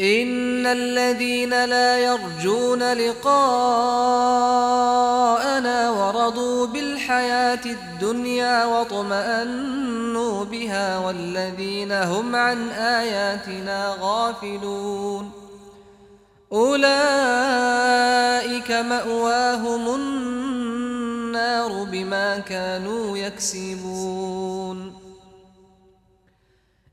إن الذين لا يرجون لقاءنا ورضوا بالحياة الدنيا واطمأنوا بها والذين هم عن آياتنا غافلون. أولئك مأواهم النار بما كانوا يكسبون.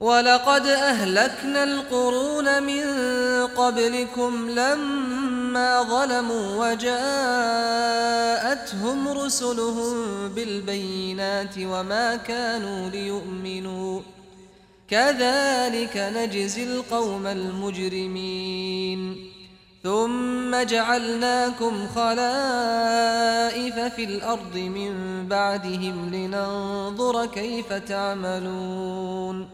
ولقد أهلكنا القرون من قبلكم لما ظلموا وجاءتهم رسلهم بالبينات وما كانوا ليؤمنوا كذلك نجزي القوم المجرمين ثم جعلناكم خلائف في الأرض من بعدهم لننظر كيف تعملون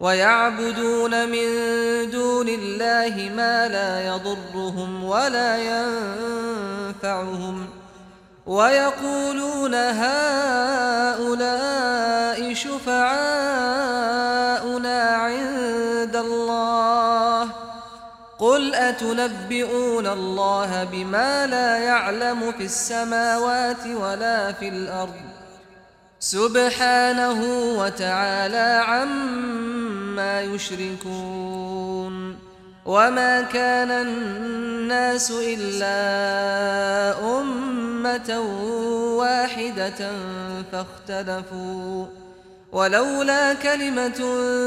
ويعبدون من دون الله ما لا يضرهم ولا ينفعهم ويقولون هؤلاء شفعاؤنا عند الله قل أتنبئون الله بما لا يعلم في السماوات ولا في الأرض سبحانه وتعالى عما يشركون وما كان الناس إلا أمة واحدة فاختلفوا. ولولا كلمة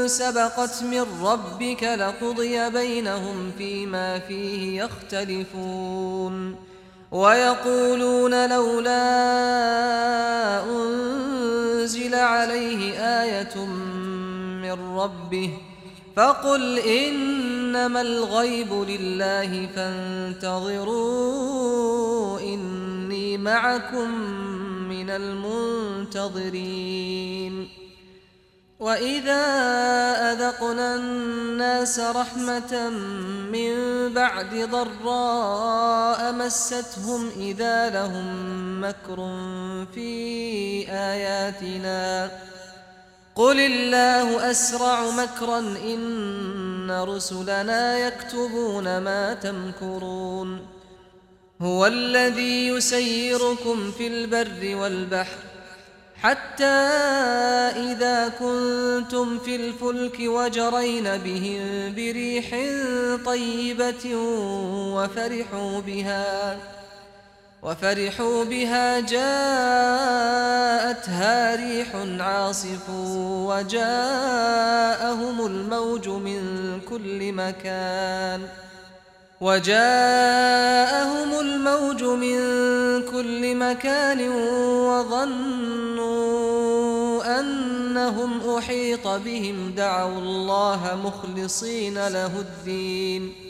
سبقت من ربك لقضي بينهم فيما فيه يختلفون. ويقولون لولا أنزل عليه آية من ربه فقل إنما الغيب لله فانتظروا إني معكم من المنتظرين. وإذا أذقنا الناس رحمة من بعد ضراء مستهم إذا لهم مكر في آياتنا قل الله أسرع مكرا إن رسلنا يكتبون ما تمكرون هو الذي يسيركم في البر والبحر حتى إذا كنتم في الفلك وجرين بهم بريح طيبة وفرحوا بها وفرحوا بها جاءتها ريح عاصف وجاءهم الموج من كل مكان وجاءهم الموج من كل مكان وظنوا أنهم أحيط بهم دعوا الله مخلصين له الدين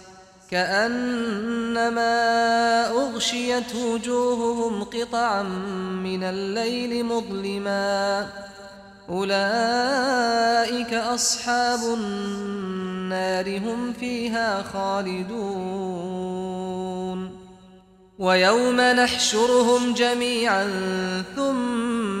كأنما أغشيت وجوههم قطعا من الليل مظلما. أولئك أصحاب النار هم فيها خالدون. ويوم نحشرهم جميعا ثم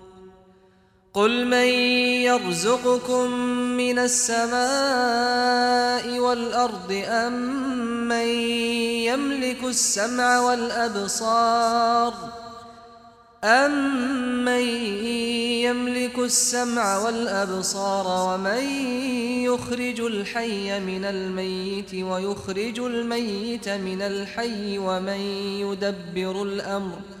قل من يرزقكم من السماء والأرض أم من يملك السمع والأبصار أمن يملك السمع والأبصار ومن يخرج الحي من الميت ويخرج الميت من الحي ومن يدبر الأمر ۖ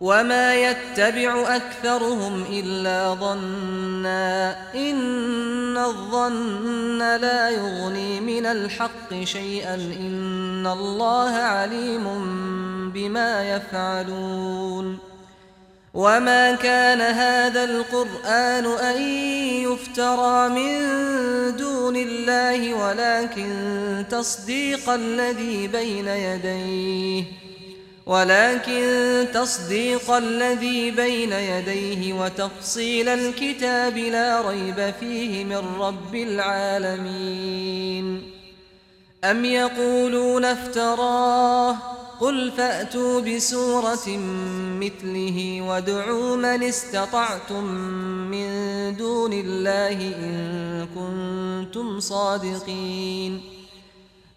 وما يتبع أكثرهم إلا ظنا إن الظن لا يغني من الحق شيئا إن الله عليم بما يفعلون وما كان هذا القرآن أن يفترى من دون الله ولكن تصديق الذي بين يديه ولكن تصديق الذي بين يديه وتفصيل الكتاب لا ريب فيه من رب العالمين. أم يقولون افتراه؟ قل فأتوا بسورة مثله وادعوا من استطعتم من دون الله إن كنتم صادقين.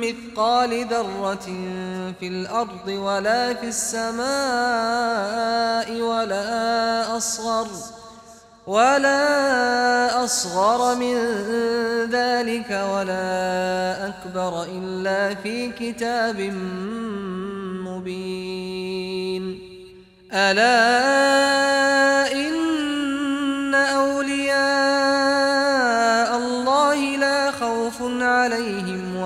مثقال ذرة في الأرض ولا في السماء ولا أصغر ولا أصغر من ذلك ولا أكبر إلا في كتاب مبين. ألا إن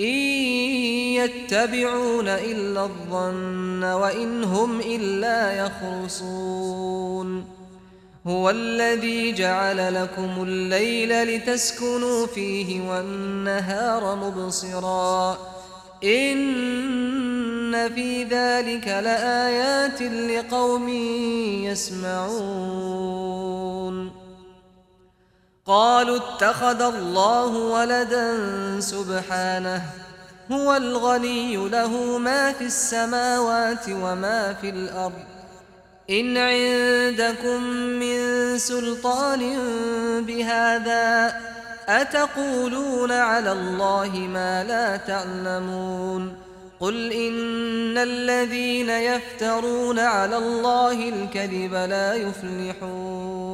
إن يتبعون إلا الظن وإن هم إلا يخرصون. هو الذي جعل لكم الليل لتسكنوا فيه والنهار مبصرا. إن في ذلك لآيات لقوم يسمعون. قالوا اتخذ الله ولدا سبحانه هو الغني له ما في السماوات وما في الأرض. إن عندكم من سلطان بهذا أتقولون على الله ما لا تعلمون؟ قل إن الذين يفترون على الله الكذب لا يفلحون.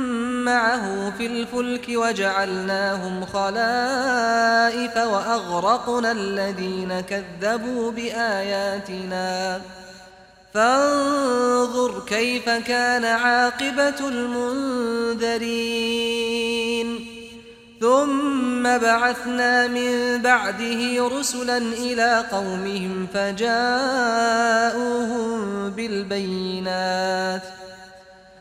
معه في الفلك وجعلناهم خلائف وأغرقنا الذين كذبوا بآياتنا. فانظر كيف كان عاقبة المنذرين. ثم بعثنا من بعده رسلا إلى قومهم فجاءوهم بالبينات.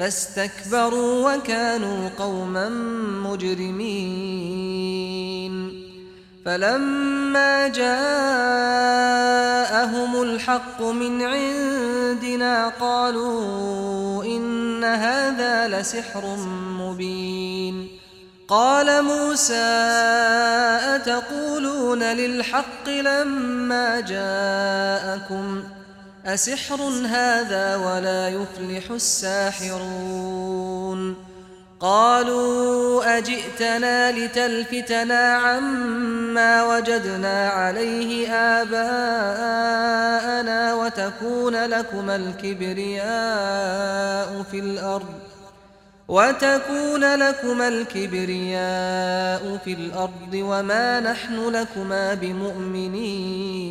فاستكبروا وكانوا قوما مجرمين. فلما جاءهم الحق من عندنا قالوا إن هذا لسحر مبين. قال موسى أتقولون للحق لما جاءكم؟ أسحر هذا ولا يفلح الساحرون قالوا أجئتنا لتلفتنا عما وجدنا عليه آباءنا وتكون لكما الكبرياء في الأرض وتكون لكما الكبرياء في الأرض وما نحن لكما بمؤمنين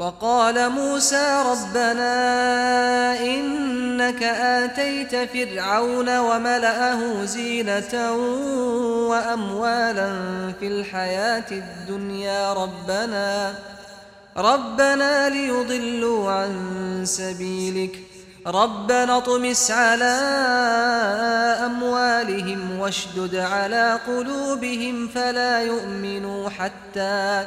وقال موسى ربنا إنك آتيت فرعون وملأه زينة وأموالا في الحياة الدنيا ربنا ربنا ليضلوا عن سبيلك ربنا اطمس على أموالهم واشدد على قلوبهم فلا يؤمنوا حتى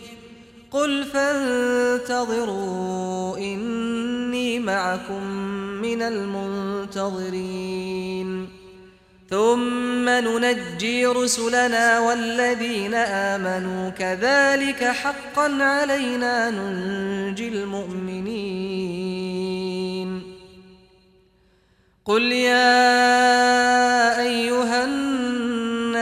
قل فانتظروا إني معكم من المنتظرين. ثم ننجي رسلنا والذين آمنوا كذلك حقا علينا ننجي المؤمنين. قل يا أيها الناس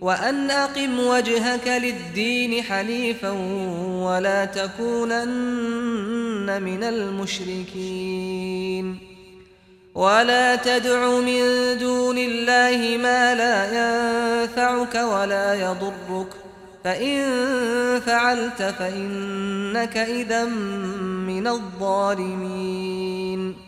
وأن أقم وجهك للدين حنيفا ولا تكونن من المشركين. ولا تدع من دون الله ما لا ينفعك ولا يضرك. فإن فعلت فإنك إذا من الظالمين.